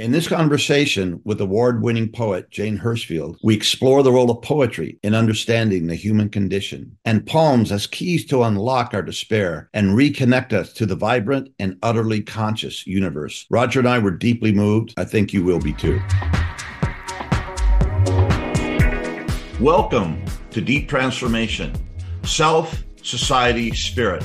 In this conversation with award winning poet Jane Hirshfield, we explore the role of poetry in understanding the human condition and poems as keys to unlock our despair and reconnect us to the vibrant and utterly conscious universe. Roger and I were deeply moved. I think you will be too. Welcome to Deep Transformation Self, Society, Spirit.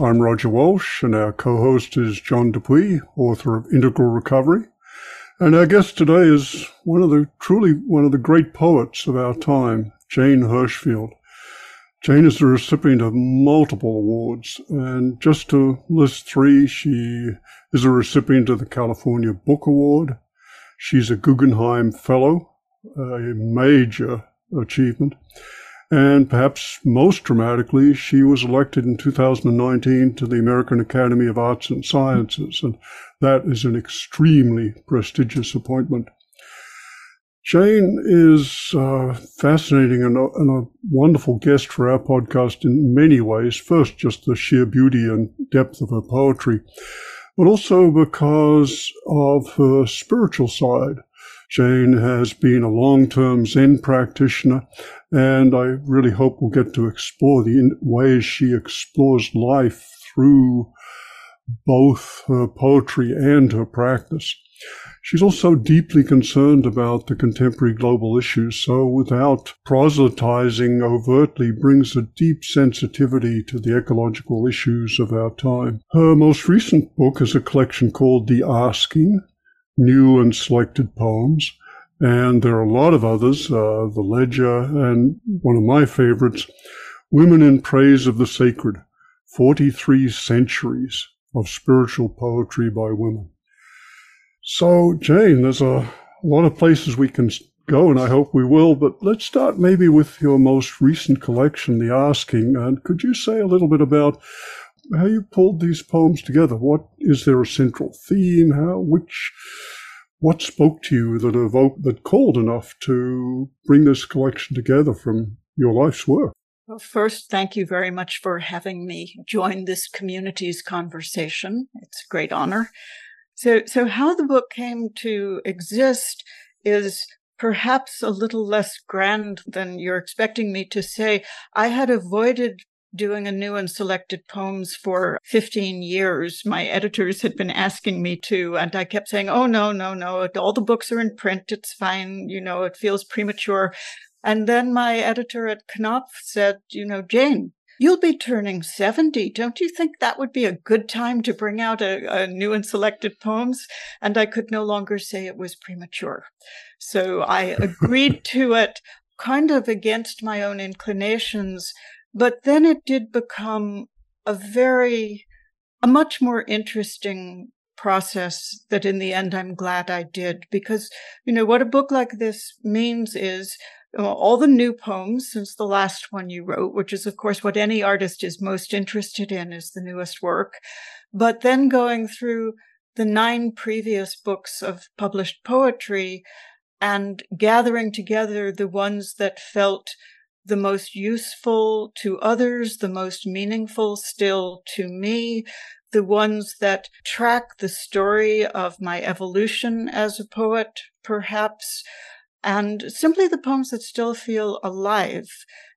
I'm Roger Walsh, and our co host is John Dupuy, author of Integral Recovery. And our guest today is one of the truly one of the great poets of our time, Jane Hirshfield. Jane is the recipient of multiple awards, and just to list three, she is a recipient of the California Book Award. She's a Guggenheim Fellow, a major achievement. And perhaps most dramatically, she was elected in 2019 to the American Academy of Arts and Sciences, and that is an extremely prestigious appointment. Jane is uh, fascinating and a, and a, wonderful guest for our podcast in many ways. First, just the sheer beauty and depth of her poetry, but also because of her spiritual side. Jane has been a long-term Zen practitioner, and I really hope we'll get to explore the ways she explores life through both her poetry and her practice. She's also deeply concerned about the contemporary global issues, so without proselytizing overtly brings a deep sensitivity to the ecological issues of our time. Her most recent book is a collection called The Asking, new and selected poems. And there are a lot of others, uh, The Ledger, and one of my favorites, Women in Praise of the Sacred, 43 Centuries of Spiritual Poetry by Women. So, Jane, there's a, lot of places we can go, and I hope we will, but let's start maybe with your most recent collection, The Asking. And could you say a little bit about how you pulled these poems together. What is there a central theme? How which what spoke to you that evoked that called enough to bring this collection together from your life's work? Well, first, thank you very much for having me join this community's conversation. It's a great honor. So, so how the book came to exist is perhaps a little less grand than you're expecting me to say. I had avoided doing a new and selected poems for 15 years. My editors had been asking me to, and I kept saying, Oh, no, no, no. All the books are in print. It's fine. You know, it feels premature. And then my editor at Knopf said, You know, Jane, You'll be turning 70. Don't you think that would be a good time to bring out a, a, new and selected poems? And I could no longer say it was premature. So I agreed to it kind of against my own inclinations but then it did become a very, a much more interesting process that in the end I'm glad I did because, you know, what a book like this means is all the new poems since the last one you wrote, which is of course what any artist is most interested in is the newest work. But then going through the nine previous books of published poetry and gathering together the ones that felt the most useful to others, the most meaningful still to me, the ones that track the story of my evolution as a poet, perhaps, and simply the poems that still feel alive.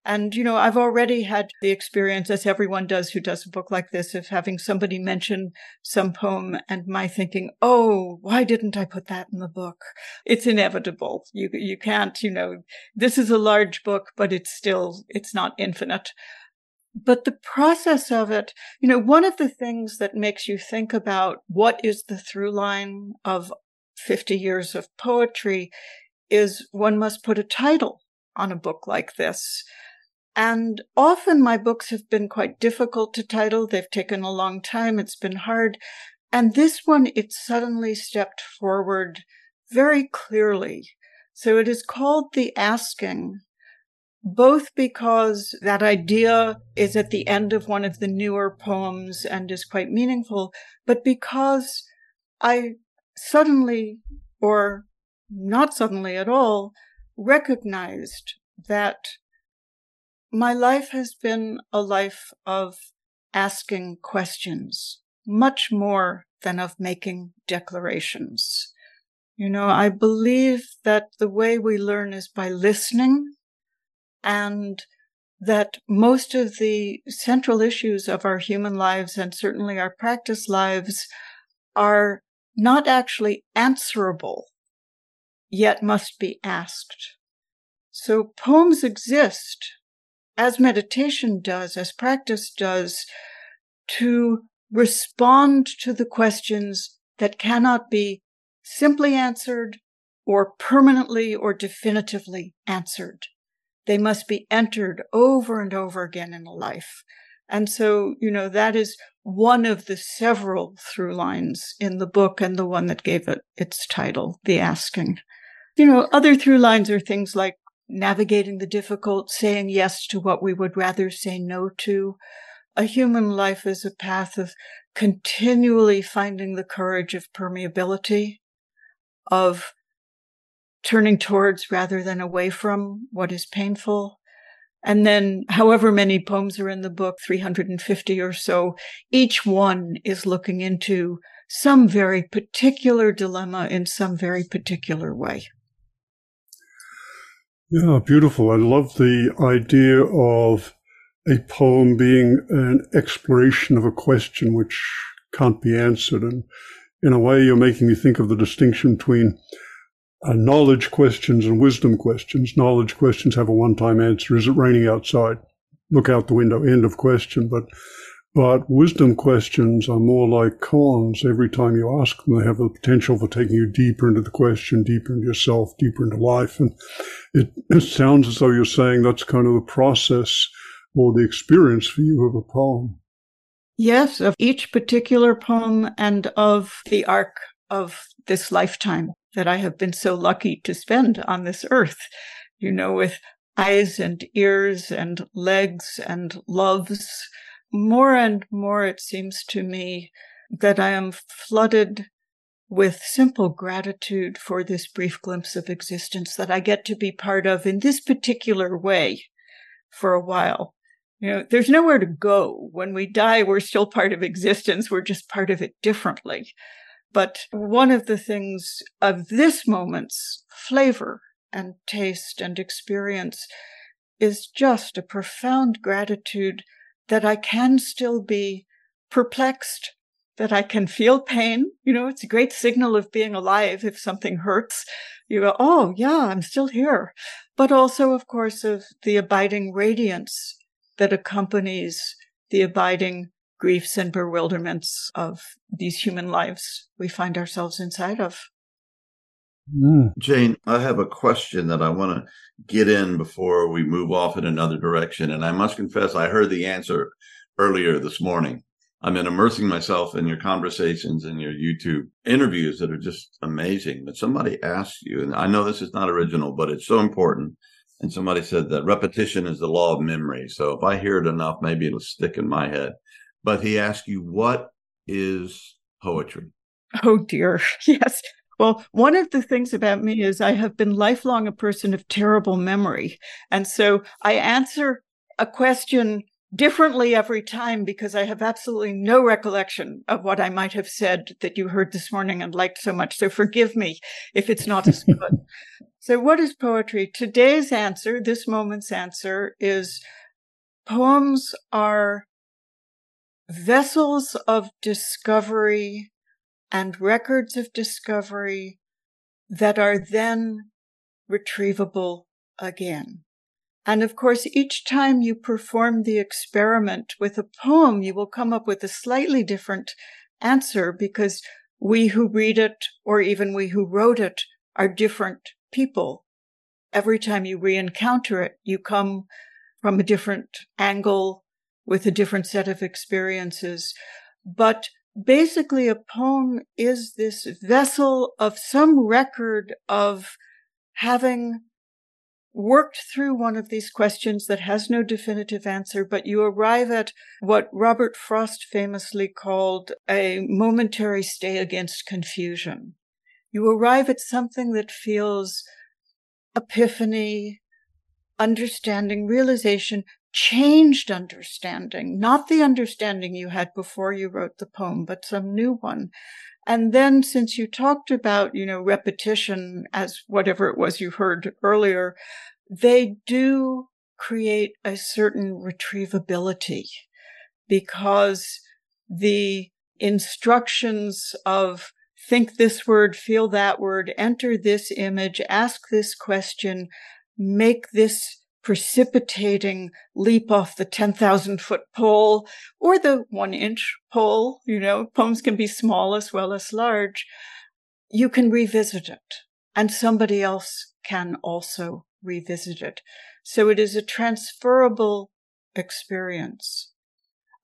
And, you know, I've already had the experience, as everyone does who does a book like this, of having somebody mention some poem and my thinking, oh, why didn't I put that in the book? It's inevitable. You, you can't, you know, this is a large book, but it's still, it's not infinite. But the process of it, you know, one of the things that makes you think about what is the through line of 50 years of poetry is one must put a title on a book like this. And often my books have been quite difficult to title. They've taken a long time. It's been hard. And this one, it suddenly stepped forward very clearly. So it is called the asking, both because that idea is at the end of one of the newer poems and is quite meaningful, but because I suddenly, or not suddenly at all, recognized that my life has been a life of asking questions, much more than of making declarations. You know, I believe that the way we learn is by listening and that most of the central issues of our human lives and certainly our practice lives are not actually answerable, yet must be asked. So poems exist as meditation does, as practice does, to respond to the questions that cannot be simply answered or permanently or definitively answered. They must be entered over and over again in a life. And so, you know, that is one of the several through lines in the book and the one that gave it its title, The Asking. You know, other through lines are things like navigating the difficult, saying yes to what we would rather say no to. A human life is a path of continually finding the courage of permeability, of turning towards rather than away from what is painful. And then however many poems are in the book, 350 or so, each one is looking into some very particular dilemma in some very particular way. Yeah, beautiful. I love the idea of a poem being an exploration of a question which can't be answered. And in a way, you're making me think of the distinction between uh, knowledge questions and wisdom questions. Knowledge questions have a one-time answer. Is it raining outside? Look out the window. End of question. But but wisdom questions are more like koans. Every time you ask them, they have the potential for taking you deeper into the question, deeper into yourself, deeper into life. And it, it sounds as though you're saying that's kind of the process or the experience for you of a poem. Yes, of each particular poem and of the arc of this lifetime that I have been so lucky to spend on this earth, you know, with eyes and ears and legs and loves. More and more, it seems to me that I am flooded with simple gratitude for this brief glimpse of existence that I get to be part of in this particular way for a while. You know, there's nowhere to go. When we die, we're still part of existence. We're just part of it differently. But one of the things of this moment's flavor and taste and experience is just a profound gratitude that I can still be perplexed, that I can feel pain. You know, it's a great signal of being alive if something hurts. You go, oh, yeah, I'm still here. But also, of course, of the abiding radiance that accompanies the abiding griefs and bewilderments of these human lives we find ourselves inside of. Mm. Jane, I have a question that I want to get in before we move off in another direction. And I must confess, I heard the answer earlier this morning. I've been immersing myself in your conversations and your YouTube interviews that are just amazing. But somebody asked you, and I know this is not original, but it's so important. And somebody said that repetition is the law of memory. So if I hear it enough, maybe it'll stick in my head but he asked you, What is poetry? Oh, dear. Yes. Well, one of the things about me is I have been lifelong a person of terrible memory. And so I answer a question differently every time because I have absolutely no recollection of what I might have said that you heard this morning and liked so much. So forgive me if it's not as good. so what is poetry? Today's answer, this moment's answer is poems are vessels of discovery and records of discovery that are then retrievable again. And of course, each time you perform the experiment with a poem, you will come up with a slightly different answer because we who read it, or even we who wrote it, are different people. Every time you re-encounter it, you come from a different angle, with a different set of experiences. But basically a poem is this vessel of some record of having worked through one of these questions that has no definitive answer, but you arrive at what Robert Frost famously called a momentary stay against confusion. You arrive at something that feels epiphany, understanding, realization, changed understanding, not the understanding you had before you wrote the poem, but some new one. And then since you talked about, you know, repetition as whatever it was you heard earlier, they do create a certain retrievability because the instructions of think this word, feel that word, enter this image, ask this question, make this precipitating leap off the 10,000 foot pole or the one inch pole. You know, poems can be small as well as large. You can revisit it and somebody else can also revisit it. So it is a transferable experience.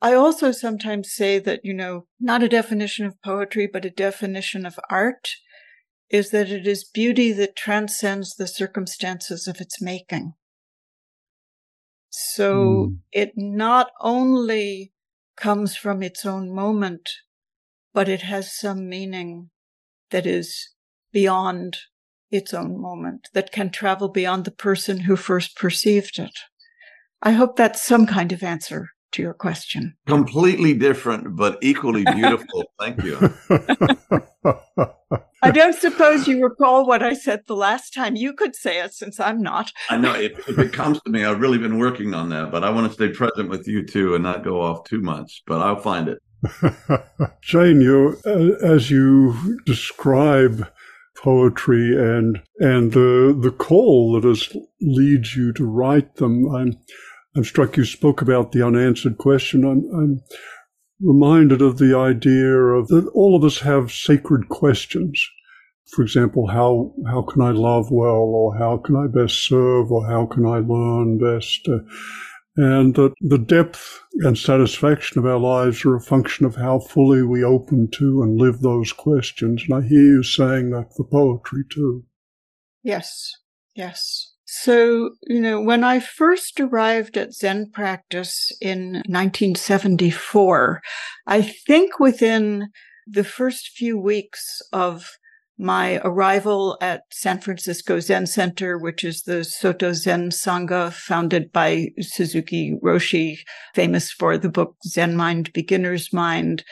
I also sometimes say that, you know, not a definition of poetry, but a definition of art is that it is beauty that transcends the circumstances of its making. So mm. it not only comes from its own moment, but it has some meaning that is beyond its own moment, that can travel beyond the person who first perceived it. I hope that's some kind of answer to your question. Completely different, but equally beautiful. Thank you. I don't suppose you recall what I said the last time. You could say it since I'm not. I know. If, if, it comes to me, I've really been working on that, but I want to stay present with you too and not go off too much, but I'll find it. Jane, you, uh, as you describe poetry and and the the call that has leads you to write them, I'm I'm struck you spoke about the unanswered question. I'm, I'm reminded of the idea of that all of us have sacred questions. For example, how, how can I love well or how can I best serve or how can I learn best? Uh, and that the depth and satisfaction of our lives are a function of how fully we open to and live those questions. And I hear you saying that for poetry too. Yes, yes. So, you know, when I first arrived at Zen practice in 1974, I think within the first few weeks of my arrival at San Francisco Zen Center, which is the Soto Zen Sangha founded by Suzuki Roshi, famous for the book Zen Mind, Beginner's Mind,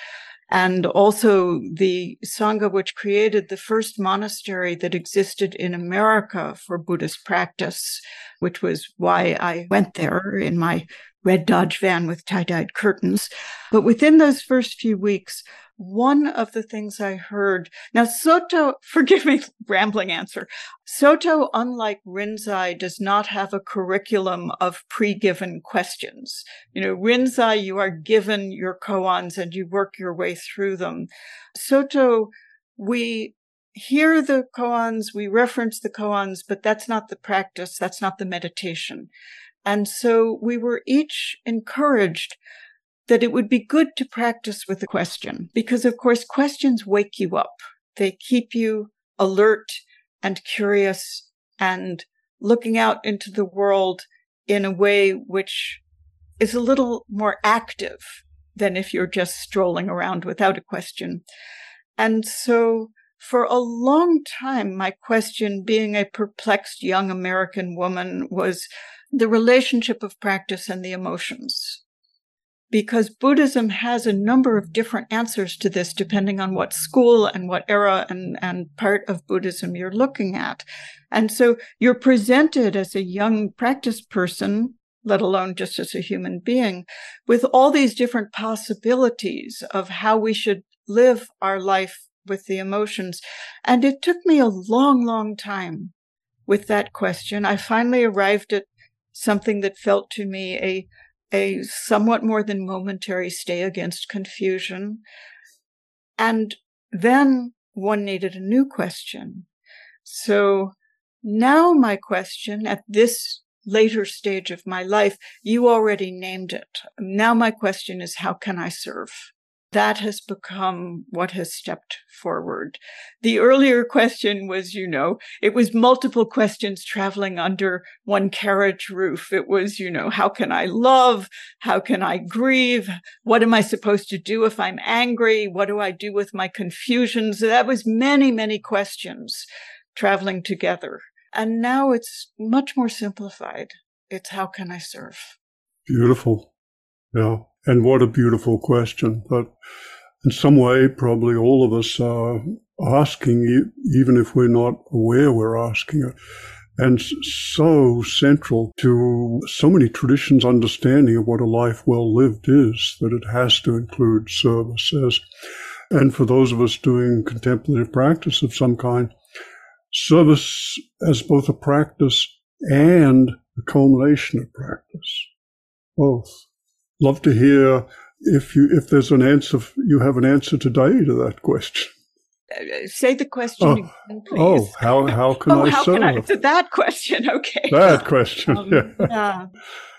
and also the Sangha, which created the first monastery that existed in America for Buddhist practice, which was why I went there in my red Dodge van with tie dyed curtains. But within those first few weeks, one of the things I heard now, Soto, forgive me, rambling answer. Soto, unlike Rinzai, does not have a curriculum of pre-given questions. You know, Rinzai, you are given your koans and you work your way through them. Soto, we hear the koans, we reference the koans, but that's not the practice. That's not the meditation. And so we were each encouraged that it would be good to practice with a question because, of course, questions wake you up. They keep you alert and curious and looking out into the world in a way which is a little more active than if you're just strolling around without a question. And so for a long time, my question, being a perplexed young American woman, was the relationship of practice and the emotions because Buddhism has a number of different answers to this depending on what school and what era and, and part of Buddhism you're looking at. And so you're presented as a young practice person, let alone just as a human being, with all these different possibilities of how we should live our life with the emotions. And it took me a long, long time with that question. I finally arrived at something that felt to me a a somewhat more than momentary stay against confusion. And then one needed a new question. So now my question at this later stage of my life, you already named it. Now my question is, how can I serve? That has become what has stepped forward. The earlier question was, you know, it was multiple questions traveling under one carriage roof. It was, you know, how can I love? How can I grieve? What am I supposed to do if I'm angry? What do I do with my confusions? That was many, many questions traveling together. And now it's much more simplified. It's how can I serve? Beautiful. Yeah. And what a beautiful question. But in some way, probably all of us are asking, even if we're not aware we're asking it. And so central to so many traditions' understanding of what a life well lived is, that it has to include service and for those of us doing contemplative practice of some kind, service as both a practice and a culmination of practice. Both love to hear if you if there's an answer you have an answer today to that question. Uh, say the question oh, again, please. Oh, how how can oh, I how serve? Can I, to that question, okay. That question, um, yeah. yeah.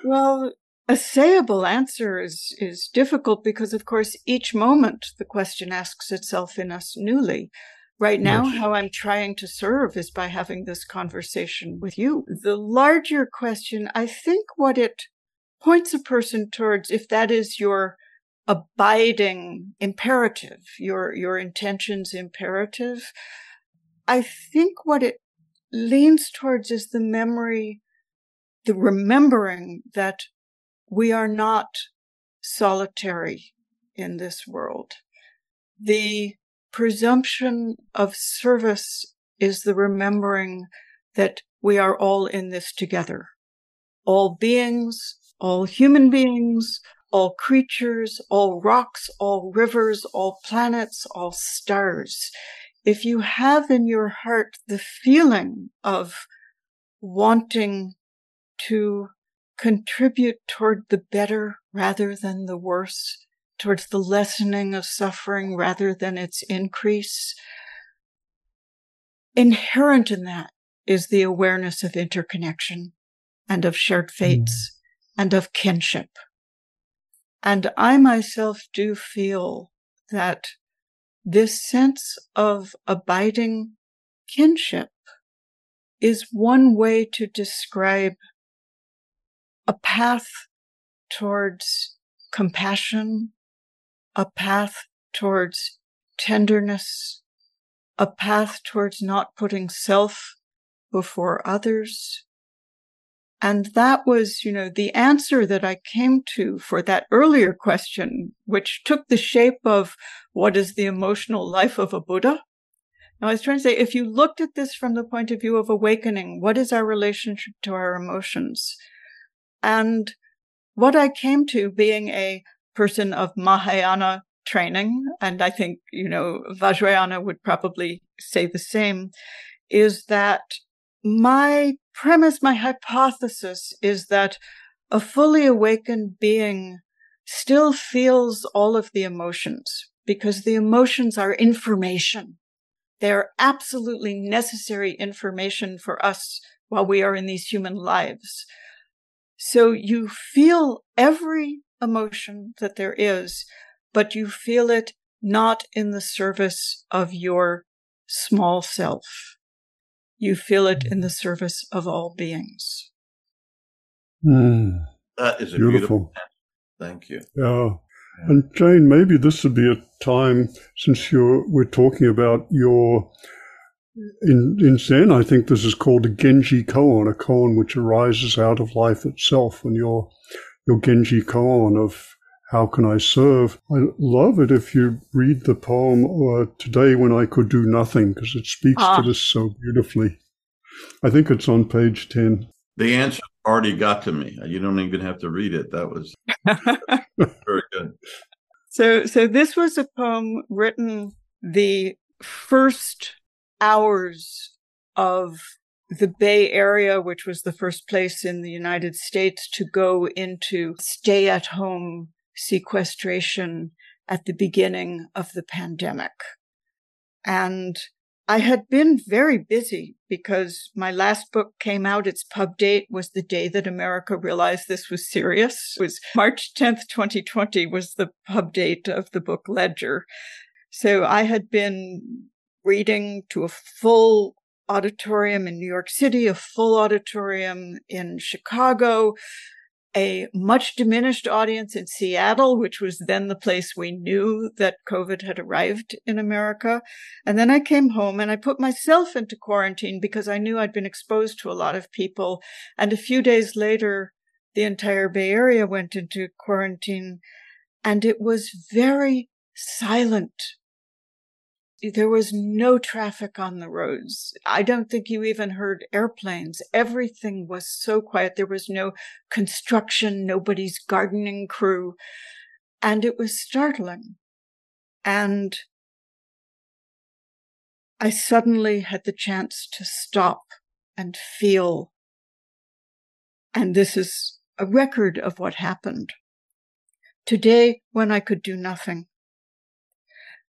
Well, a sayable answer is is difficult because, of course, each moment the question asks itself in us newly. Right now, yes. how I'm trying to serve is by having this conversation with you. The larger question, I think what it points a person towards if that is your abiding imperative, your, your intentions imperative. I think what it leans towards is the memory, the remembering that we are not solitary in this world. The presumption of service is the remembering that we are all in this together. All beings, all human beings, all creatures, all rocks, all rivers, all planets, all stars. If you have in your heart the feeling of wanting to contribute toward the better rather than the worse, towards the lessening of suffering rather than its increase, inherent in that is the awareness of interconnection and of shared fates. Mm. And of kinship. And I myself do feel that this sense of abiding kinship is one way to describe a path towards compassion, a path towards tenderness, a path towards not putting self before others, and that was, you know, the answer that I came to for that earlier question, which took the shape of what is the emotional life of a Buddha? Now, I was trying to say, if you looked at this from the point of view of awakening, what is our relationship to our emotions? And what I came to being a person of Mahayana training, and I think, you know, Vajrayana would probably say the same, is that my premise, my hypothesis is that a fully awakened being still feels all of the emotions because the emotions are information. They're absolutely necessary information for us while we are in these human lives. So you feel every emotion that there is, but you feel it not in the service of your small self. You feel it in the service of all beings. Mm, that is beautiful. beautiful. Thank you. Yeah. And Jane, maybe this would be a time since you're we're talking about your in in Zen. I think this is called a Genjo koan, a koan which arises out of life itself. And your your Genjo koan of how can I serve? I love it if you read the poem uh, Today When I Could Do Nothing, because it speaks ah. to this so beautifully. I think it's on page 10. The answer already got to me. You don't even have to read it. That was very good. So, so this was a poem written the first hours of the Bay Area, which was the first place in the United States to go into stay at home sequestration at the beginning of the pandemic. And I had been very busy because my last book came out. Its pub date was the day that America realized this was serious. It was March 10th, 2020 was the pub date of the book Ledger. So I had been reading to a full auditorium in New York City, a full auditorium in Chicago, a much diminished audience in Seattle, which was then the place we knew that COVID had arrived in America. And then I came home and I put myself into quarantine because I knew I'd been exposed to a lot of people. And a few days later, the entire Bay Area went into quarantine and it was very silent there was no traffic on the roads. I don't think you even heard airplanes. Everything was so quiet. There was no construction, nobody's gardening crew. And it was startling. And I suddenly had the chance to stop and feel. And this is a record of what happened. Today, when I could do nothing.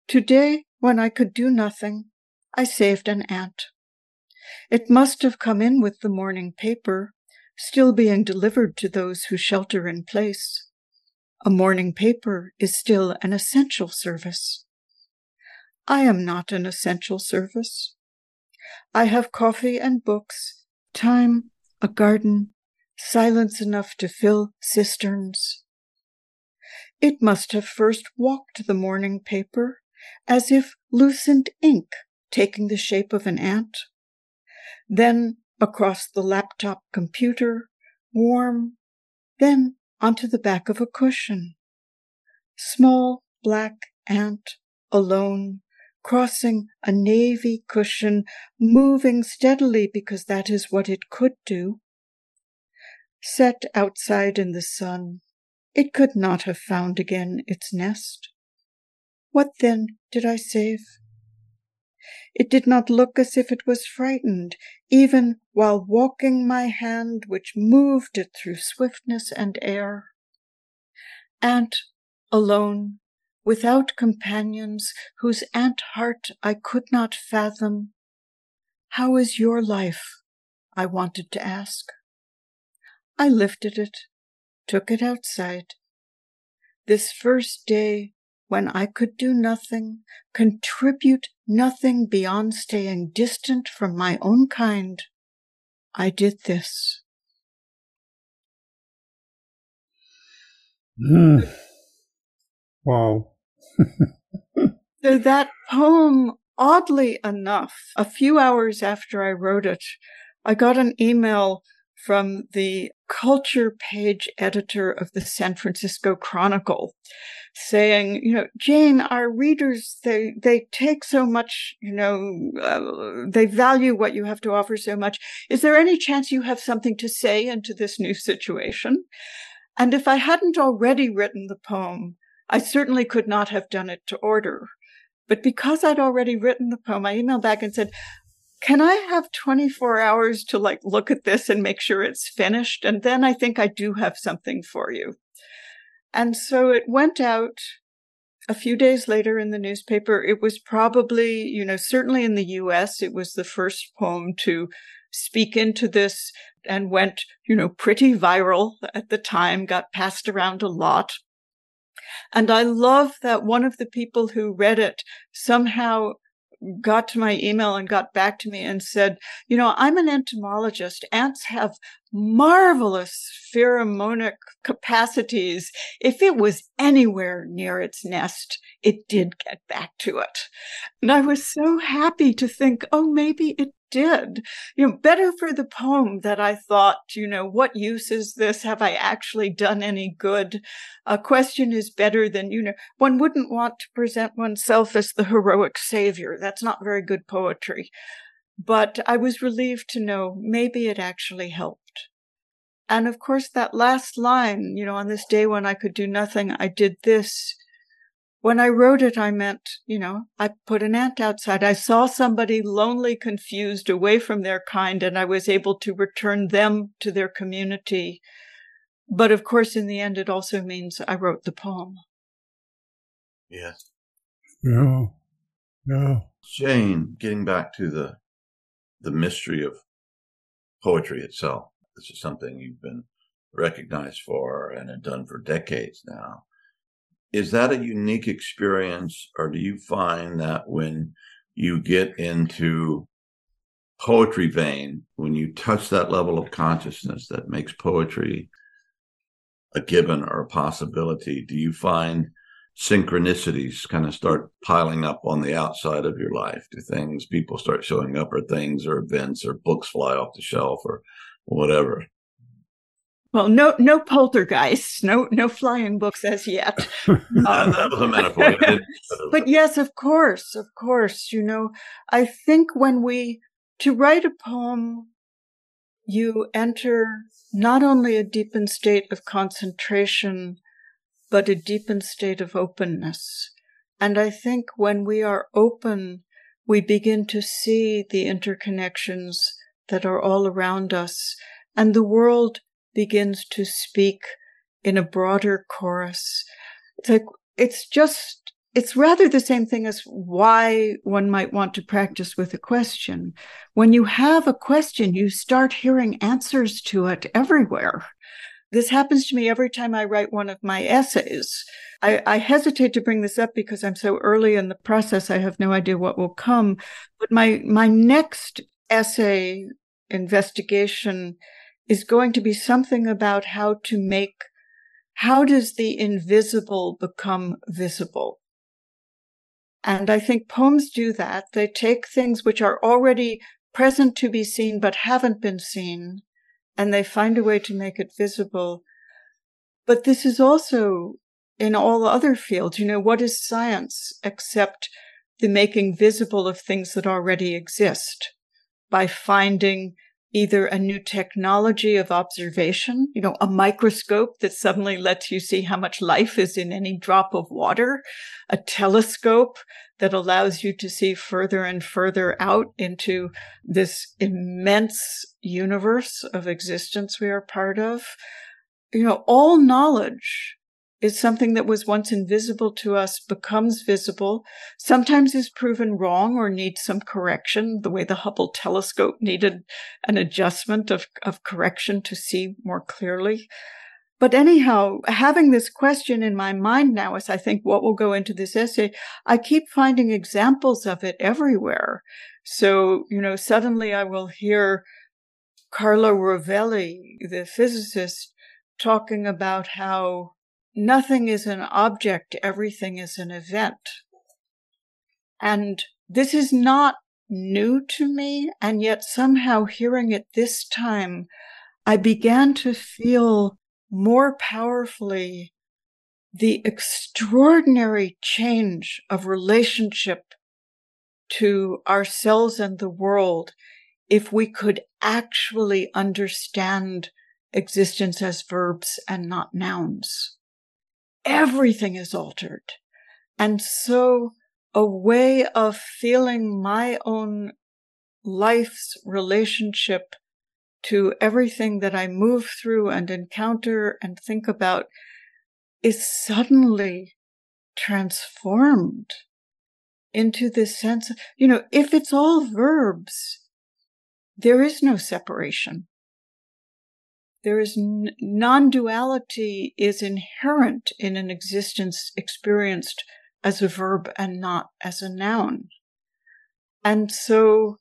Today, when I could do nothing, I saved an ant. It must have come in with the morning paper, still being delivered to those who shelter in place. A morning paper is still an essential service. I am not an essential service. I have coffee and books, time, a garden, silence enough to fill cisterns. It must have first walked the morning paper, as if lucent ink taking the shape of an ant. Then across the laptop computer, warm, then onto the back of a cushion. Small black ant, alone, crossing a navy cushion, moving steadily because that is what it could do. Set outside in the sun, it could not have found again its nest. What then did I save? It did not look as if it was frightened, even while walking my hand, which moved it through swiftness and air. Ant, alone, without companions, whose ant heart I could not fathom. How is your life? I wanted to ask. I lifted it, took it outside. This first day when I could do nothing, contribute nothing beyond staying distant from my own kind, I did this. Mm. Wow. so that poem, oddly enough, a few hours after I wrote it, I got an email from the culture page editor of the San Francisco Chronicle saying, you know, Jane, our readers, they, they take so much, you know, uh, they value what you have to offer so much. Is there any chance you have something to say into this new situation? And if I hadn't already written the poem, I certainly could not have done it to order. But because I'd already written the poem, I emailed back and said, can I have 24 hours to like look at this and make sure it's finished? And then I think I do have something for you. And so it went out a few days later in the newspaper. It was probably, you know, certainly in the US, it was the first poem to speak into this and went, you know, pretty viral at the time, got passed around a lot. And I love that one of the people who read it somehow got to my email and got back to me and said, you know, I'm an entomologist. Ants have marvelous pheromonic capacities. If it was anywhere near its nest, it did get back to it. And I was so happy to think, oh, maybe it did. You know, better for the poem that I thought, you know, what use is this? Have I actually done any good? A question is better than, you know, one wouldn't want to present oneself as the heroic savior. That's not very good poetry. But I was relieved to know maybe it actually helped. And of course, that last line, you know, on this day when I could do nothing, I did this when I wrote it, I meant, you know, I put an ant outside. I saw somebody lonely, confused, away from their kind, and I was able to return them to their community. But of course, in the end, it also means I wrote the poem. Yes. Yeah. Yeah. Jane, getting back to the the mystery of poetry itself. This is something you've been recognized for and have done for decades now. Is that a unique experience, or do you find that when you get into poetry vein, when you touch that level of consciousness that makes poetry a given or a possibility, do you find synchronicities kind of start piling up on the outside of your life? Do things, people start showing up, or things, or events, or books fly off the shelf, or whatever? Well, no, no poltergeists, no, no flying books as yet. um, that was a metaphor. but yes, of course, of course. You know, I think when we to write a poem, you enter not only a deepened state of concentration, but a deepened state of openness. And I think when we are open, we begin to see the interconnections that are all around us, and the world begins to speak in a broader chorus. It's like, it's just, it's rather the same thing as why one might want to practice with a question. When you have a question, you start hearing answers to it everywhere. This happens to me every time I write one of my essays. I, I, hesitate to bring this up because I'm so early in the process. I have no idea what will come. But my, my next essay investigation is going to be something about how to make, how does the invisible become visible? And I think poems do that. They take things which are already present to be seen, but haven't been seen, and they find a way to make it visible. But this is also in all other fields. You know, what is science except the making visible of things that already exist by finding either a new technology of observation, you know, a microscope that suddenly lets you see how much life is in any drop of water, a telescope that allows you to see further and further out into this immense universe of existence we are part of. You know, all knowledge is something that was once invisible to us becomes visible, sometimes is proven wrong or needs some correction, the way the Hubble telescope needed an adjustment of, of correction to see more clearly. But anyhow, having this question in my mind now as I think what will go into this essay, I keep finding examples of it everywhere. So, you know, suddenly I will hear Carlo Rovelli, the physicist, talking about how nothing is an object, everything is an event. And this is not new to me. And yet somehow hearing it this time, I began to feel more powerfully the extraordinary change of relationship to ourselves and the world if we could actually understand existence as verbs and not nouns everything is altered. And so a way of feeling my own life's relationship to everything that I move through and encounter and think about is suddenly transformed into this sense of, you know, if it's all verbs, there is no separation there is n- non-duality is inherent in an existence experienced as a verb and not as a noun. And so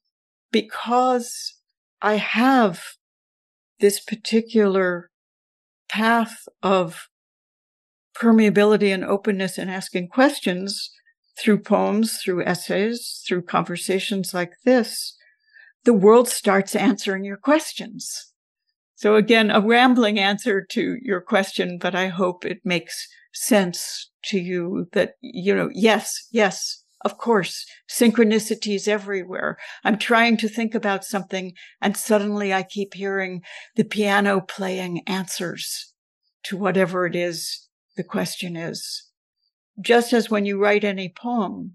because I have this particular path of permeability and openness and asking questions through poems, through essays, through conversations like this, the world starts answering your questions. So again, a rambling answer to your question, but I hope it makes sense to you that, you know, yes, yes, of course, synchronicities everywhere. I'm trying to think about something and suddenly I keep hearing the piano playing answers to whatever it is the question is. Just as when you write any poem,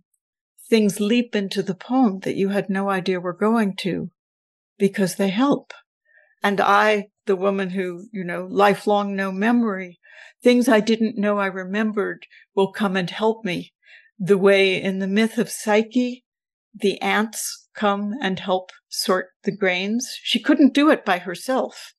things leap into the poem that you had no idea were going to because they help. And I the woman who, you know, lifelong no memory. Things I didn't know I remembered will come and help me. The way in the myth of Psyche, the ants come and help sort the grains. She couldn't do it by herself.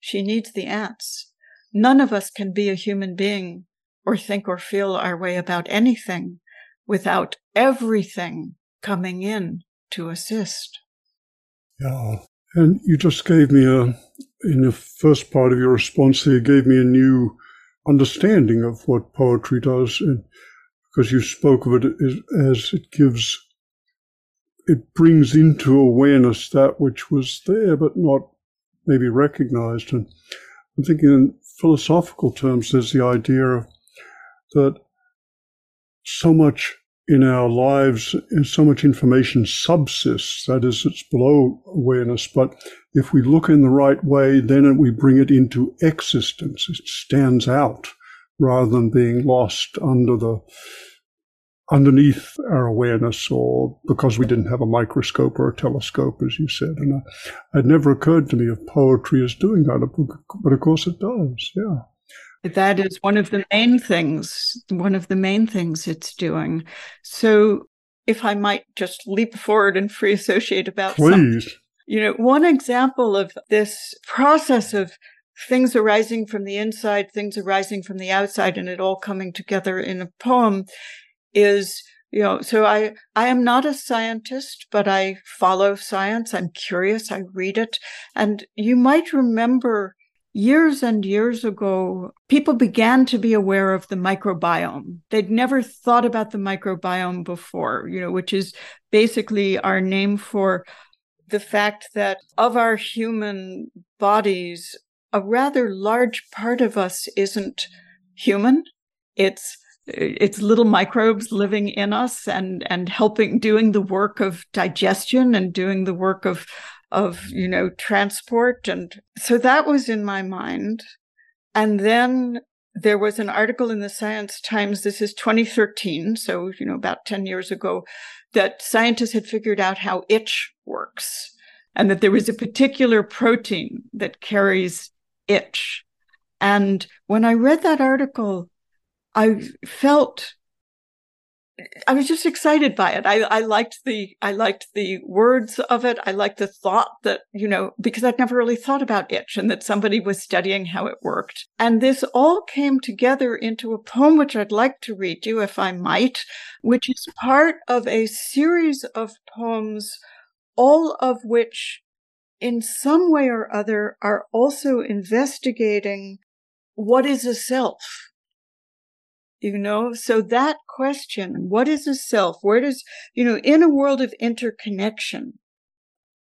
She needs the ants. None of us can be a human being or think or feel our way about anything without everything coming in to assist. Yeah. And you just gave me a, in the first part of your response here, gave me a new understanding of what poetry does. And because you spoke of it as, as it gives, it brings into awareness that which was there but not maybe recognized. And I'm thinking in philosophical terms, there's the idea that so much in our lives so much information subsists, that is, it's below awareness. But if we look in the right way, then we bring it into existence. It stands out rather than being lost under the underneath our awareness or because we didn't have a microscope or a telescope, as you said. And uh, it never occurred to me if poetry is doing that, but of course it does. Yeah. That is one of the main things, one of the main things it's doing. So if I might just leap forward and free associate about Please. Something. You know, one example of this process of things arising from the inside, things arising from the outside, and it all coming together in a poem is you know so i i am not a scientist but i follow science i'm curious i read it and you might remember years and years ago people began to be aware of the microbiome. They'd never thought about the microbiome before you know which is basically our name for the fact that of our human bodies a rather large part of us isn't human. It's it's little microbes living in us and and helping doing the work of digestion and doing the work of of you know transport and so that was in my mind. And then there was an article in the science times this is 2013 so you know about 10 years ago that scientists had figured out how itch works and that there was a particular protein that carries itch. And when i read that article I felt I was just excited by it. I, I liked the I liked the words of it. I liked the thought that, you know, because I'd never really thought about itch and that somebody was studying how it worked. And this all came together into a poem which I'd like to read you if I might, which is part of a series of poems, all of which in some way or other are also investigating what is a self you know? So that question what is a self? Where does you know in a world of interconnection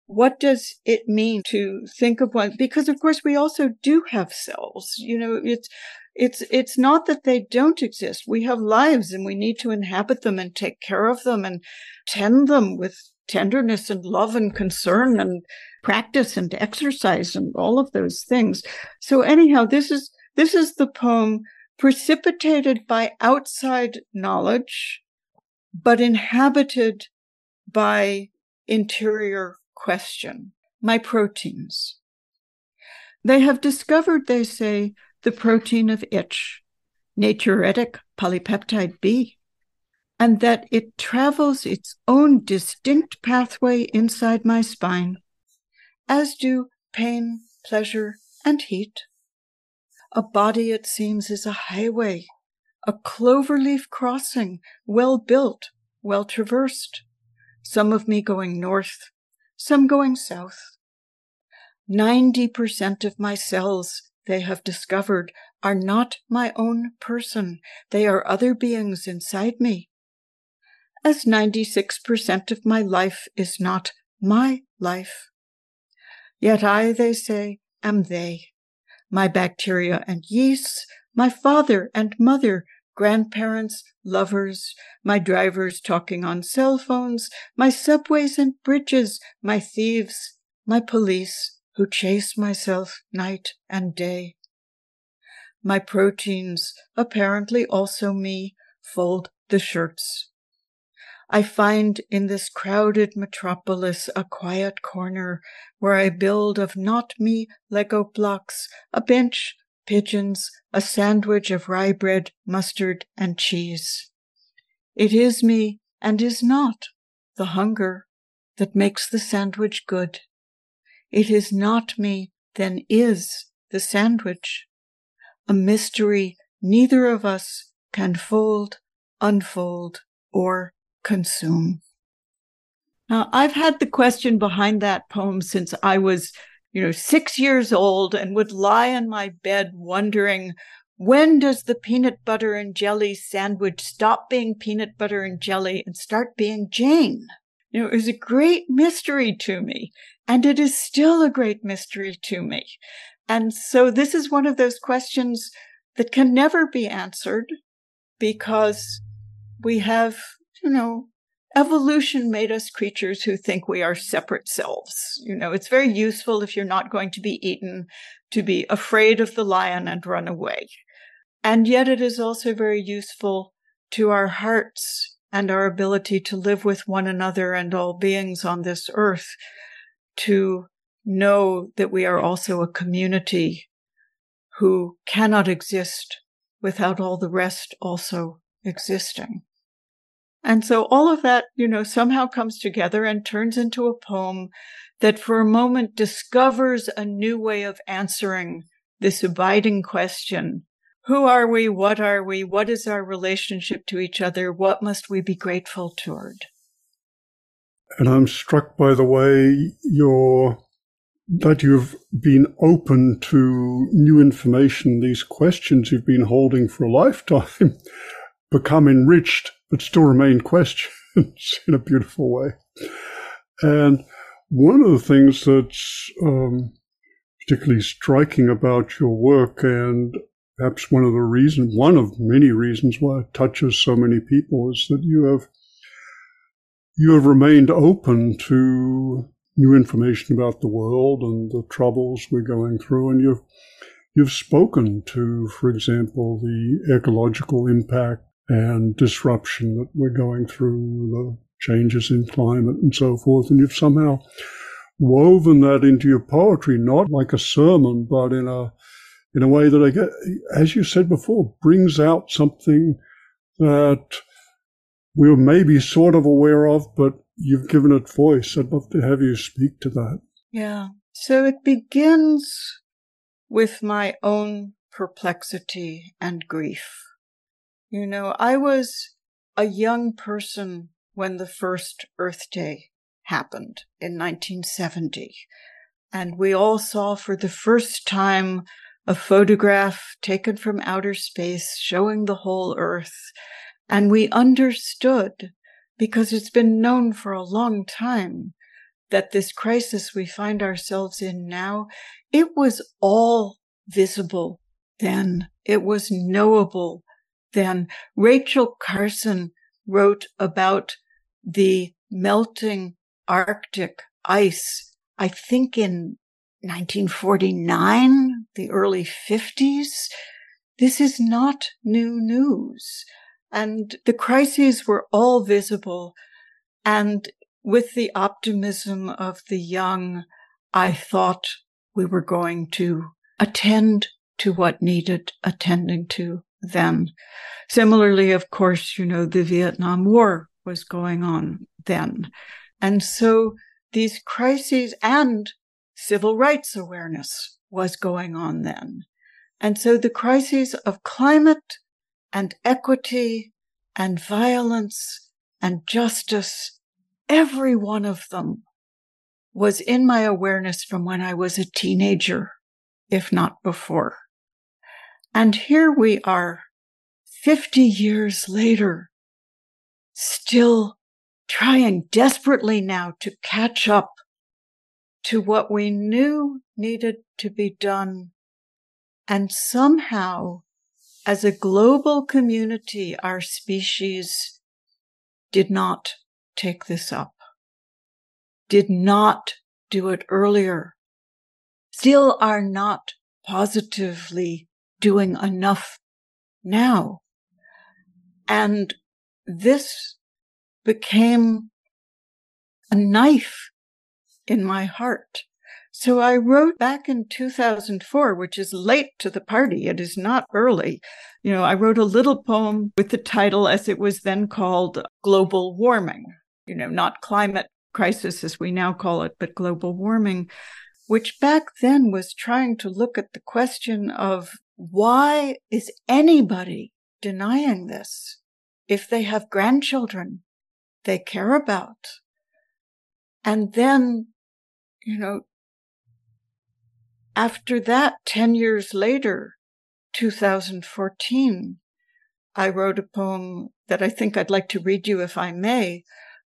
what does it mean to think of one? Because of course we also do have selves you know? It's it's it's not that they don't exist. We have lives and we need to inhabit them and take care of them and tend them with tenderness and love and concern and practice and exercise and all of those things. So anyhow this is this is the poem precipitated by outside knowledge, but inhabited by interior question. My proteins. They have discovered, they say, the protein of itch, natriuretic polypeptide B, and that it travels its own distinct pathway inside my spine, as do pain, pleasure, and heat. A body, it seems, is a highway, a cloverleaf crossing, well built, well traversed. Some of me going north, some going south. 90% of my cells, they have discovered, are not my own person. They are other beings inside me. As 96% of my life is not my life. Yet I, they say, am they my bacteria and yeasts, my father and mother, grandparents, lovers, my drivers talking on cell phones, my subways and bridges, my thieves, my police who chase myself night and day. My proteins, apparently also me, fold the shirts. I find in this crowded metropolis a quiet corner where I build of not me Lego blocks, a bench, pigeons, a sandwich of rye bread, mustard, and cheese. It is me and is not the hunger that makes the sandwich good. It is not me, then is the sandwich. A mystery neither of us can fold, unfold, or consume. Now, I've had the question behind that poem since I was, you know, six years old and would lie in my bed wondering when does the peanut butter and jelly sandwich stop being peanut butter and jelly and start being Jane? You know, it was a great mystery to me, and it is still a great mystery to me. And so this is one of those questions that can never be answered because we have, you know, evolution made us creatures who think we are separate selves. You know, it's very useful if you're not going to be eaten to be afraid of the lion and run away. And yet it is also very useful to our hearts and our ability to live with one another and all beings on this earth to know that we are also a community who cannot exist without all the rest also existing. And so all of that, you know, somehow comes together and turns into a poem that for a moment discovers a new way of answering this abiding question who are we? What are we? What is our relationship to each other? What must we be grateful toward? And I'm struck by the way you're that you've been open to new information. These questions you've been holding for a lifetime become enriched, but still remain questions in a beautiful way. And one of the things that's um, particularly striking about your work and perhaps one of the reasons, one of many reasons why it touches so many people is that you have you have remained open to new information about the world and the troubles we're going through, and you've you've spoken to, for example, the ecological impact and disruption that we're going through, the changes in climate and so forth, and you've somehow woven that into your poetry, not like a sermon, but in a in a way that I get, as you said before, brings out something that we were maybe sort of aware of, but you've given it voice. I'd love to have you speak to that. Yeah. So it begins with my own perplexity and grief. You know, I was a young person when the first Earth Day happened in 1970. And we all saw for the first time a photograph taken from outer space showing the whole Earth. And we understood, because it's been known for a long time, that this crisis we find ourselves in now, it was all visible then. It was knowable then. Rachel Carson wrote about the melting Arctic ice, I think in 1949, the early 50s. This is not new news. And the crises were all visible. And with the optimism of the young, I thought we were going to attend to what needed attending to then. Similarly, of course, you know, the Vietnam War was going on then. And so these crises and civil rights awareness was going on then. And so the crises of climate and equity and violence and justice, every one of them was in my awareness from when I was a teenager, if not before. And here we are, 50 years later, still trying desperately now to catch up to what we knew needed to be done. And somehow, as a global community, our species did not take this up, did not do it earlier, still are not positively doing enough now. And this became a knife in my heart. So I wrote back in 2004, which is late to the party. It is not early. You know, I wrote a little poem with the title, as it was then called, Global Warming. you know, not climate crisis as we now call it, but global warming, which back then was trying to look at the question of why is anybody denying this if they have grandchildren they care about? And then, you know, after that, 10 years later, 2014, I wrote a poem that I think I'd like to read you if I may,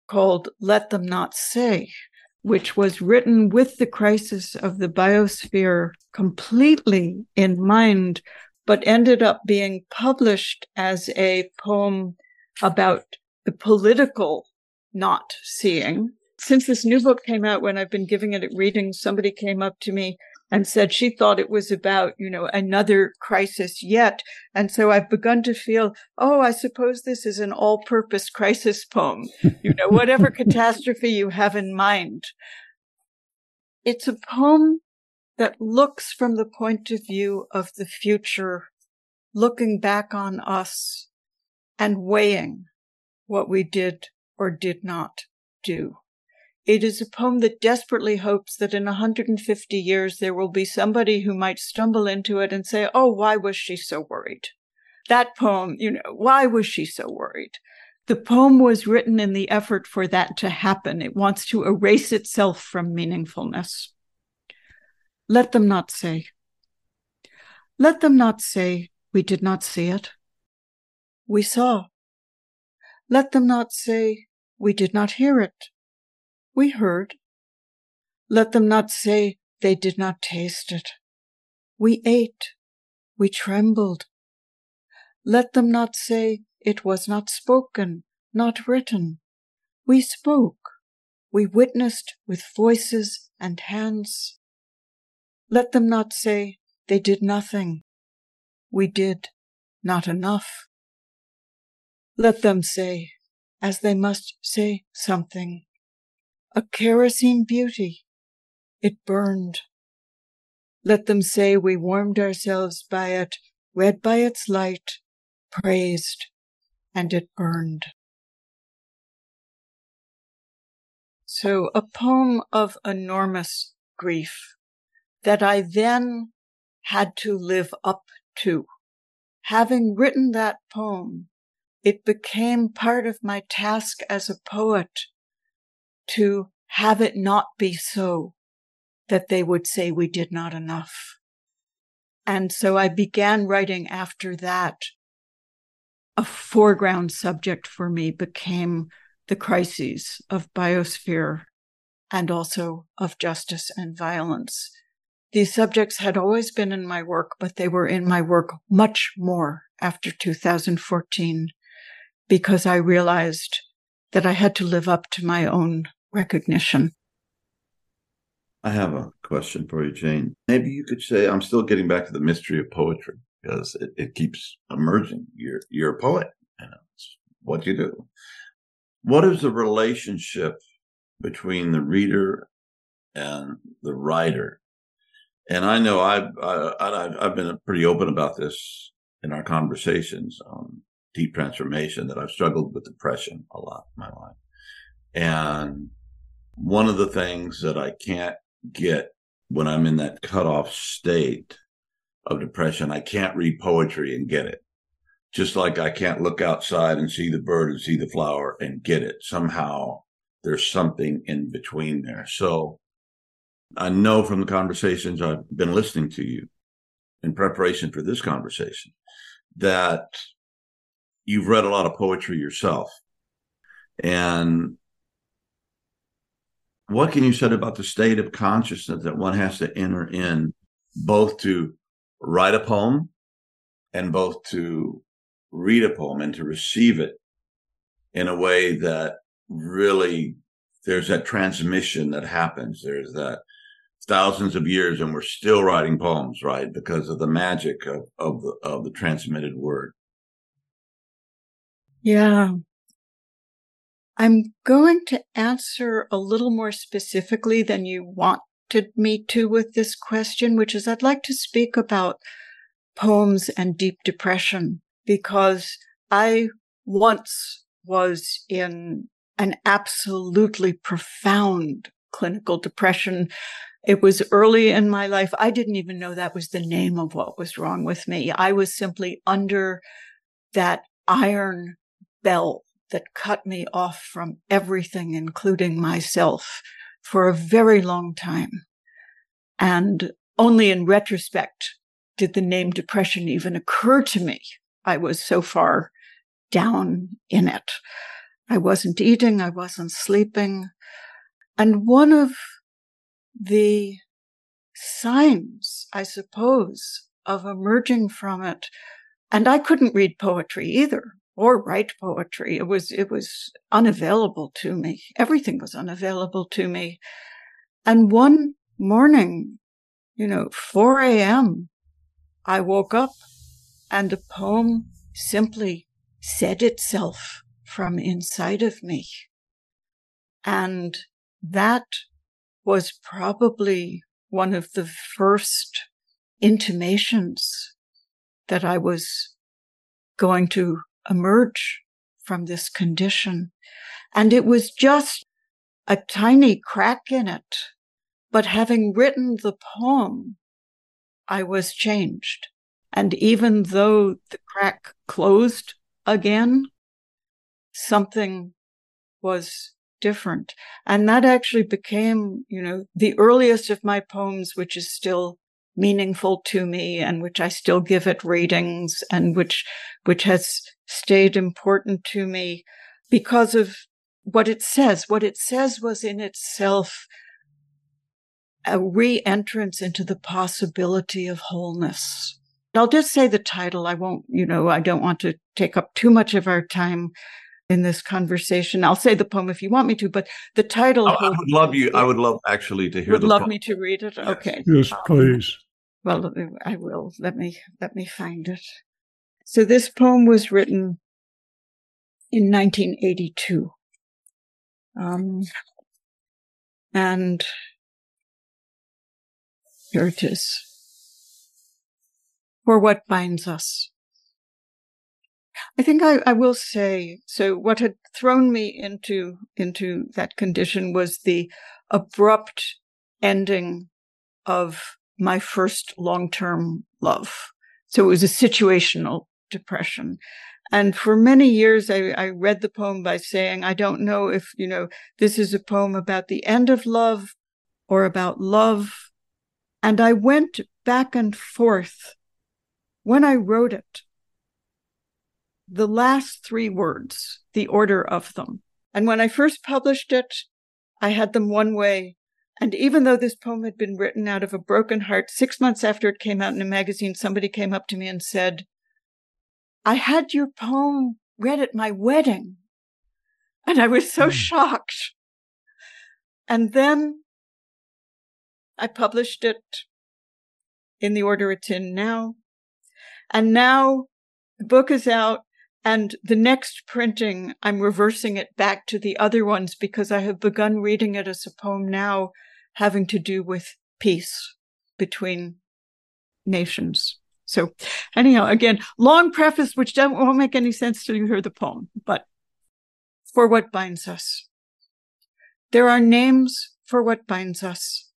called Let Them Not Say, which was written with the crisis of the biosphere completely in mind, but ended up being published as a poem about the political not seeing. Since this new book came out, when I've been giving it readings, somebody came up to me and said she thought it was about, you know, another crisis yet. And so I've begun to feel, oh, I suppose this is an all purpose crisis poem, you know, whatever catastrophe you have in mind. It's a poem that looks from the point of view of the future, looking back on us and weighing what we did or did not do. It is a poem that desperately hopes that in 150 years there will be somebody who might stumble into it and say, Oh, why was she so worried? That poem, you know, why was she so worried? The poem was written in the effort for that to happen. It wants to erase itself from meaningfulness. Let them not say. Let them not say, we did not see it. We saw. Let them not say, we did not hear it. We heard. Let them not say they did not taste it. We ate. We trembled. Let them not say it was not spoken, not written. We spoke. We witnessed with voices and hands. Let them not say they did nothing. We did not enough. Let them say, as they must say something, a kerosene beauty. It burned. Let them say we warmed ourselves by it, read by its light, praised, and it burned. So a poem of enormous grief that I then had to live up to. Having written that poem, it became part of my task as a poet to have it not be so that they would say we did not enough. And so I began writing after that. A foreground subject for me became the crises of biosphere and also of justice and violence. These subjects had always been in my work, but they were in my work much more after 2014 because I realized that I had to live up to my own recognition. I have a question for you, Jane. Maybe you could say, I'm still getting back to the mystery of poetry because it, it keeps emerging. You're, you're a poet. and it's what you do. What is the relationship between the reader and the writer? And I know I've, I, have been pretty open about this in our conversations on deep transformation that I've struggled with depression a lot in my life. And one of the things that I can't get when I'm in that cutoff state of depression, I can't read poetry and get it. Just like I can't look outside and see the bird and see the flower and get it. Somehow there's something in between there. So I know from the conversations I've been listening to you in preparation for this conversation that you've read a lot of poetry yourself. And what can you say about the state of consciousness that one has to enter in both to write a poem and both to read a poem and to receive it in a way that really there's that transmission that happens. There's that thousands of years and we're still writing poems right because of the magic of, of the of the transmitted word. Yeah I'm going to answer a little more specifically than you wanted me to with this question, which is I'd like to speak about poems and deep depression because I once was in an absolutely profound clinical depression. It was early in my life. I didn't even know that was the name of what was wrong with me. I was simply under that iron bell that cut me off from everything, including myself, for a very long time. And only in retrospect did the name depression even occur to me. I was so far down in it. I wasn't eating, I wasn't sleeping. And one of the signs, I suppose, of emerging from it, and I couldn't read poetry either or write poetry. It was, it was unavailable to me. Everything was unavailable to me. And one morning, you know, 4 a.m., I woke up and the poem simply said itself from inside of me. And that was probably one of the first intimations that I was going to emerge from this condition. And it was just a tiny crack in it. But having written the poem, I was changed. And even though the crack closed again, something was different. And that actually became, you know, the earliest of my poems, which is still meaningful to me and which I still give it readings and which, which has stayed important to me because of what it says. What it says was in itself a re-entrance into the possibility of wholeness. I'll just say the title. I won't, you know, I don't want to take up too much of our time in this conversation. I'll say the poem if you want me to, but the title. Oh, I would love you. I would love actually to hear. Would the love poem. me to read it. Okay. Yes, please. Well, I will. Let me let me find it. So this poem was written in 1982, um, and here it is. For what binds us. I think I, I will say, so what had thrown me into, into that condition was the abrupt ending of my first long-term love. So it was a situational depression. And for many years, I, I read the poem by saying, I don't know if, you know, this is a poem about the end of love or about love. And I went back and forth when I wrote it the last three words, the order of them. And when I first published it, I had them one way. And even though this poem had been written out of a broken heart, six months after it came out in a magazine, somebody came up to me and said, I had your poem read at my wedding. And I was so Mm. shocked. And then I published it in the order it's in now. And now the book is out and the next printing, I'm reversing it back to the other ones because I have begun reading it as a poem now having to do with peace between nations. So anyhow, again, long preface, which don't, won't make any sense till you hear the poem, but for what binds us. There are names for what binds us.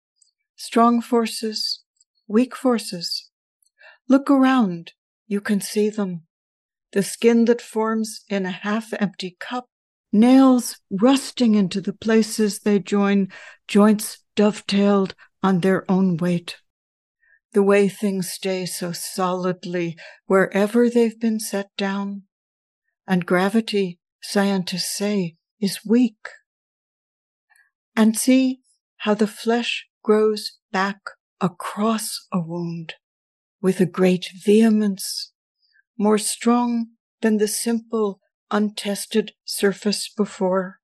Strong forces, weak forces. Look around. You can see them. The skin that forms in a half empty cup, nails rusting into the places they join, joints dovetailed on their own weight. The way things stay so solidly wherever they've been set down. And gravity, scientists say, is weak. And see how the flesh grows back across a wound with a great vehemence, more strong than the simple, untested surface before.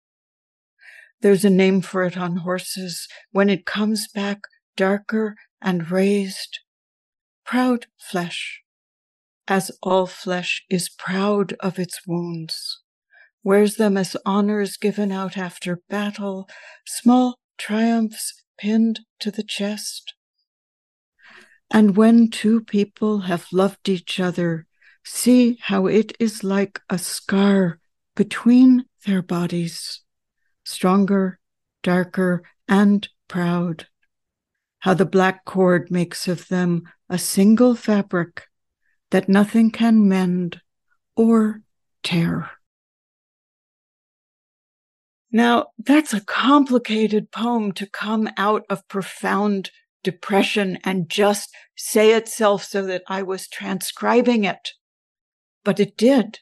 There's a name for it on horses when it comes back darker and raised. Proud flesh, as all flesh is proud of its wounds, wears them as honors given out after battle, small triumphs pinned to the chest. And when two people have loved each other, see how it is like a scar between their bodies, stronger, darker, and proud. How the black cord makes of them a single fabric that nothing can mend or tear. Now, that's a complicated poem to come out of profound depression and just say itself so that I was transcribing it. But it did.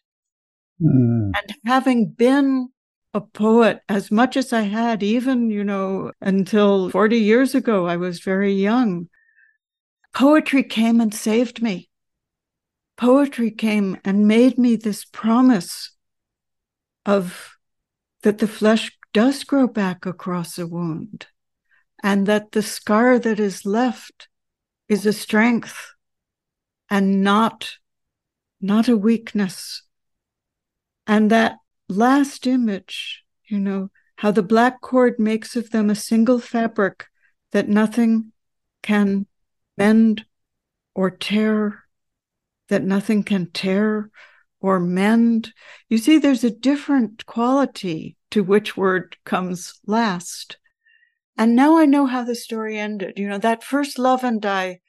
Mm. And having been a poet as much as I had, even, you know, until 40 years ago, I was very young, poetry came and saved me. Poetry came and made me this promise of that the flesh does grow back across a wound and that the scar that is left is a strength and not not a weakness and that last image you know how the black cord makes of them a single fabric that nothing can mend or tear that nothing can tear or mend. You see, there's a different quality to which word comes last. And now I know how the story ended. You know, that first love and I,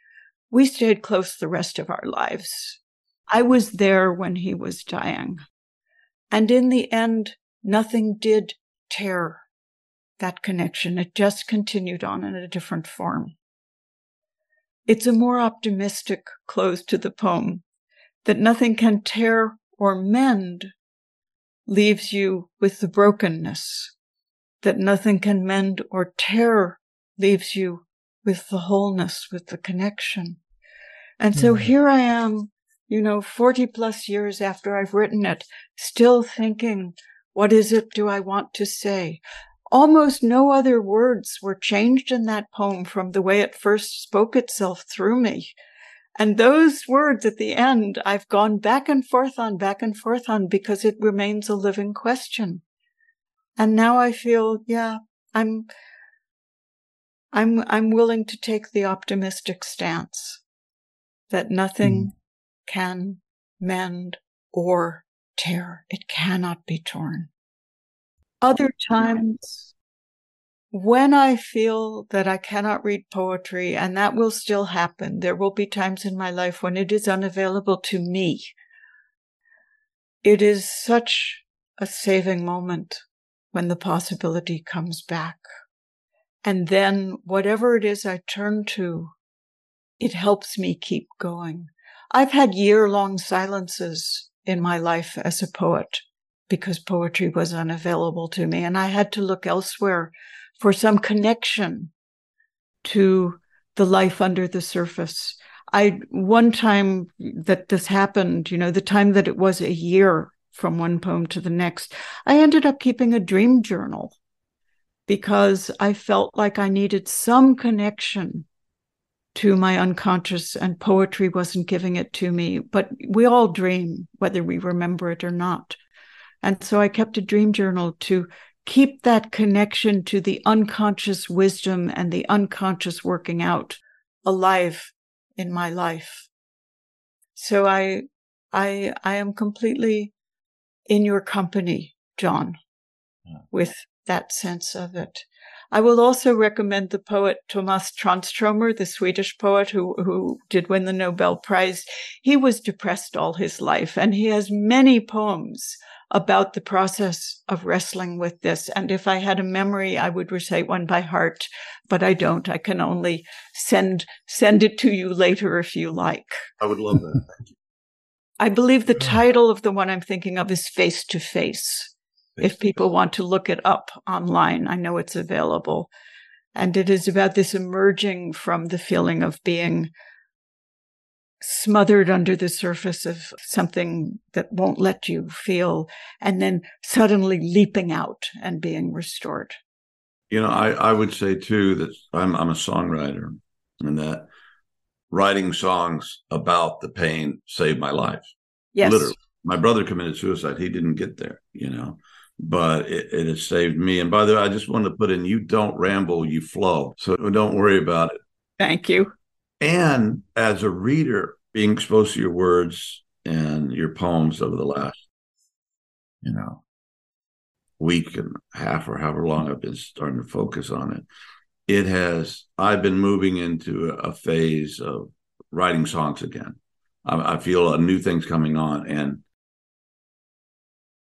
we stayed close the rest of our lives. I was there when he was dying. And in the end, nothing did tear that connection. It just continued on in a different form. It's a more optimistic close to the poem that nothing can tear or mend leaves you with the brokenness that nothing can mend or tear leaves you with the wholeness, with the connection. And so mm. here I am, you know, 40 plus years after I've written it, still thinking, what is it do I want to say? Almost no other words were changed in that poem from the way it first spoke itself through me. And those words at the end, I've gone back and forth on, back and forth on, because it remains a living question. And now I feel, yeah, I'm, I'm, I'm willing to take the optimistic stance that nothing mm. Can mend or tear. It cannot be torn. Other times, when I feel that I cannot read poetry, and that will still happen, there will be times in my life when it is unavailable to me. It is such a saving moment when the possibility comes back. And then whatever it is I turn to, it helps me keep going. I've had year long silences in my life as a poet because poetry was unavailable to me and I had to look elsewhere for some connection to the life under the surface. I, one time that this happened, you know, the time that it was a year from one poem to the next, I ended up keeping a dream journal because I felt like I needed some connection to my unconscious and poetry wasn't giving it to me. But we all dream, whether we remember it or not. And so I kept a dream journal to keep that connection to the unconscious wisdom and the unconscious working out alive in my life. So I, I, I am completely in your company, John, yeah. with that sense of it. I will also recommend the poet Tomas Tranströmer, the Swedish poet who, who did win the Nobel Prize. He was depressed all his life and he has many poems about the process of wrestling with this. And if I had a memory, I would recite one by heart, but I don't. I can only send, send it to you later if you like. I would love that. Thank you. I believe the mm. title of the one I'm thinking of is Face to Face. If people want to look it up online, I know it's available. And it is about this emerging from the feeling of being smothered under the surface of something that won't let you feel, and then suddenly leaping out and being restored. You know, I, I would say too that I'm I'm a songwriter, and that writing songs about the pain saved my life. Yes, literally. My brother committed suicide. He didn't get there, you know, but it, it has saved me. And by the way, I just wanted to put in: you don't ramble, you flow. So don't worry about it. Thank you. And as a reader, being exposed to your words and your poems over the last, you know, week and a half or however long I've been starting to focus on it, it has, I've been moving into a phase of writing songs again. I, I feel a new thing's coming on. And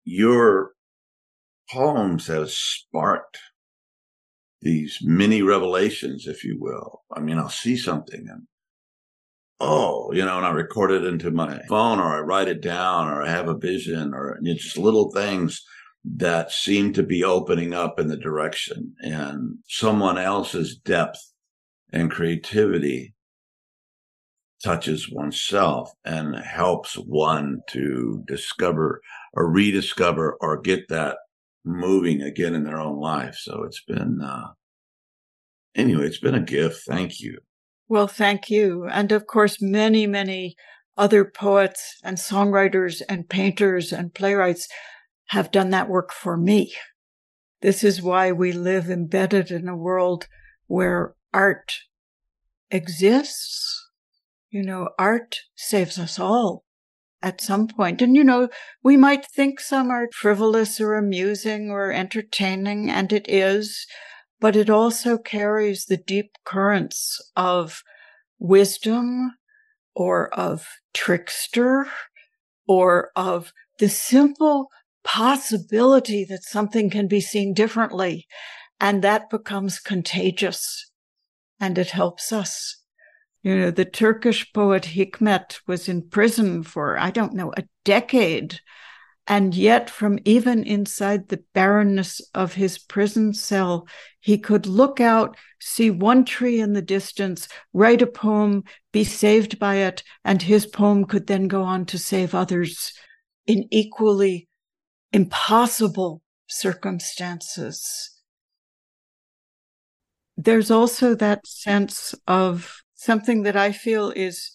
your poems have sparked these mini revelations, if you will. I mean, I'll see something and oh, you know, and I record it into my phone or I write it down or I have a vision or know, just little things that seem to be opening up in the direction and someone else's depth and creativity touches oneself and helps one to discover or rediscover or get that moving again in their own life. So it's been, uh, anyway, it's been a gift. Thank you. Well, thank you. And of course, many, many other poets and songwriters and painters and playwrights have done that work for me. This is why we live embedded in a world where art exists. You know, art saves us all at some point. And, you know, we might think some are frivolous or amusing or entertaining, and it is, but it also carries the deep currents of wisdom or of trickster or of the simple possibility that something can be seen differently. And that becomes contagious and it helps us. You know, the Turkish poet Hikmet was in prison for, I don't know, a decade. And yet, from even inside the barrenness of his prison cell, he could look out, see one tree in the distance, write a poem, be saved by it, and his poem could then go on to save others in equally impossible circumstances. There's also that sense of something that I feel is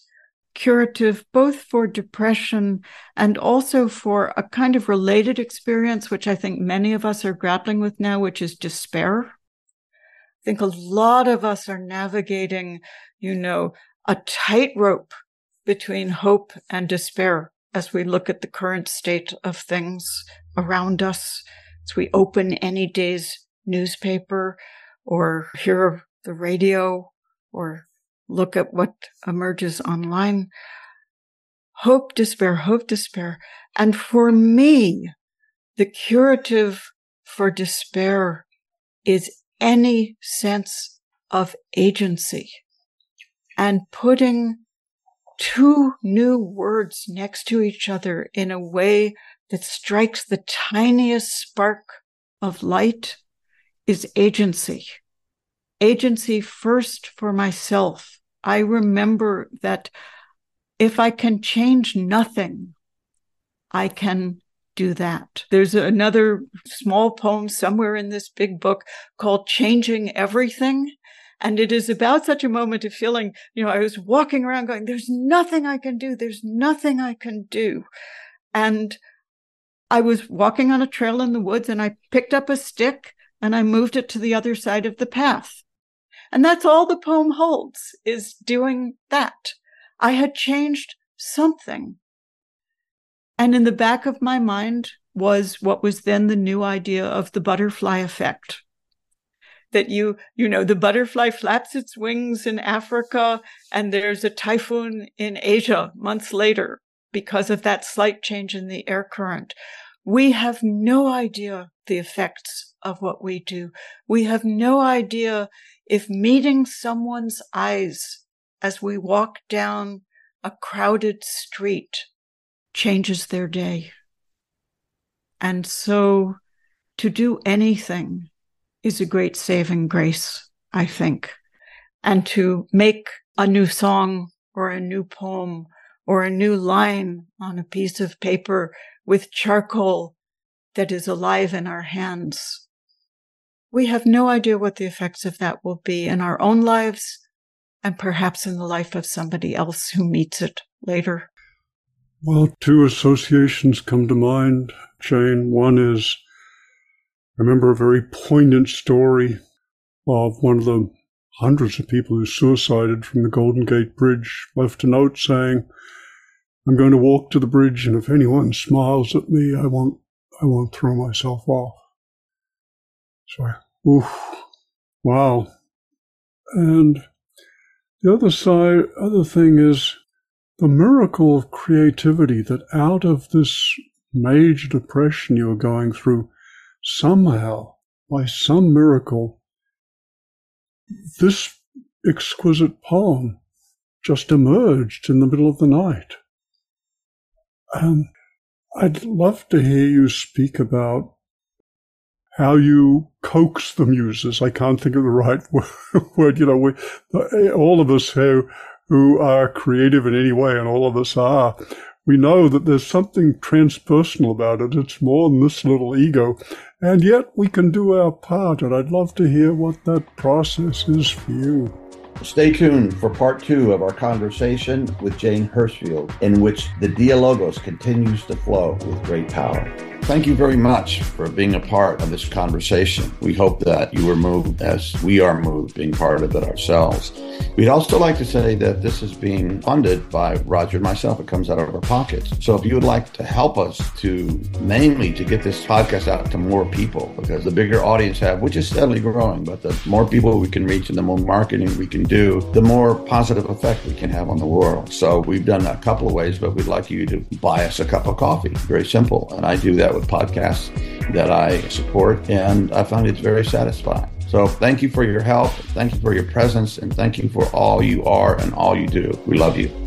curative both for depression and also for a kind of related experience, which I think many of us are grappling with now, which is despair. I think a lot of us are navigating, you know, a tightrope between hope and despair as we look at the current state of things around us, as we open any day's newspaper or hear the radio or look at what emerges online. Hope, despair, hope, despair. And for me, the curative for despair is any sense of agency and putting two new words next to each other in a way that strikes the tiniest spark of light is agency. Agency first for myself. I remember that if I can change nothing, I can do that. There's another small poem somewhere in this big book called Changing Everything. And it is about such a moment of feeling, you know, I was walking around going, there's nothing I can do. There's nothing I can do. And I was walking on a trail in the woods and I picked up a stick and I moved it to the other side of the path. And that's all the poem holds is doing that. I had changed something. And in the back of my mind was what was then the new idea of the butterfly effect that you, you know, the butterfly flaps its wings in Africa and there's a typhoon in Asia months later because of that slight change in the air current. We have no idea the effects of what we do. We have no idea if meeting someone's eyes as we walk down a crowded street changes their day. And so to do anything is a great saving grace, I think. And to make a new song or a new poem or a new line on a piece of paper with charcoal that is alive in our hands. We have no idea what the effects of that will be in our own lives and perhaps in the life of somebody else who meets it later. Well, two associations come to mind, Jane. One is I remember a very poignant story of one of the hundreds of people who suicided from the Golden Gate Bridge left a note saying, I'm going to walk to the bridge, and if anyone smiles at me, I won't, I won't throw myself off. So, oof, wow. And the other side, other thing is the miracle of creativity that out of this major depression you're going through, somehow, by some miracle, this exquisite poem just emerged in the middle of the night. And I'd love to hear you speak about how you coax the muses. I can't think of the right word. You know, we, all of us who, who are creative in any way, and all of us are, we know that there's something transpersonal about it. It's more than this little ego. And yet we can do our part. And I'd love to hear what that process is for you. Stay tuned for part two of our conversation with Jane Hirshfield, in which the Dialogos continues to flow with great power. Thank you very much for being a part of this conversation. We hope that you were moved as we are moved being part of it ourselves. We'd also like to say that this is being funded by Roger and myself. It comes out of our pockets. So if you would like to help us to mainly to get this podcast out to more people, because the bigger audience have, which is steadily growing, but the more people we can reach and the more marketing we can do, the more positive effect we can have on the world. So we've done a couple of ways, but we'd like you to buy us a cup of coffee. Very simple. And I do that with podcasts that I support, and I find it's very satisfying. So thank you for your help. Thank you for your presence, and thank you for all you are and all you do. We love you.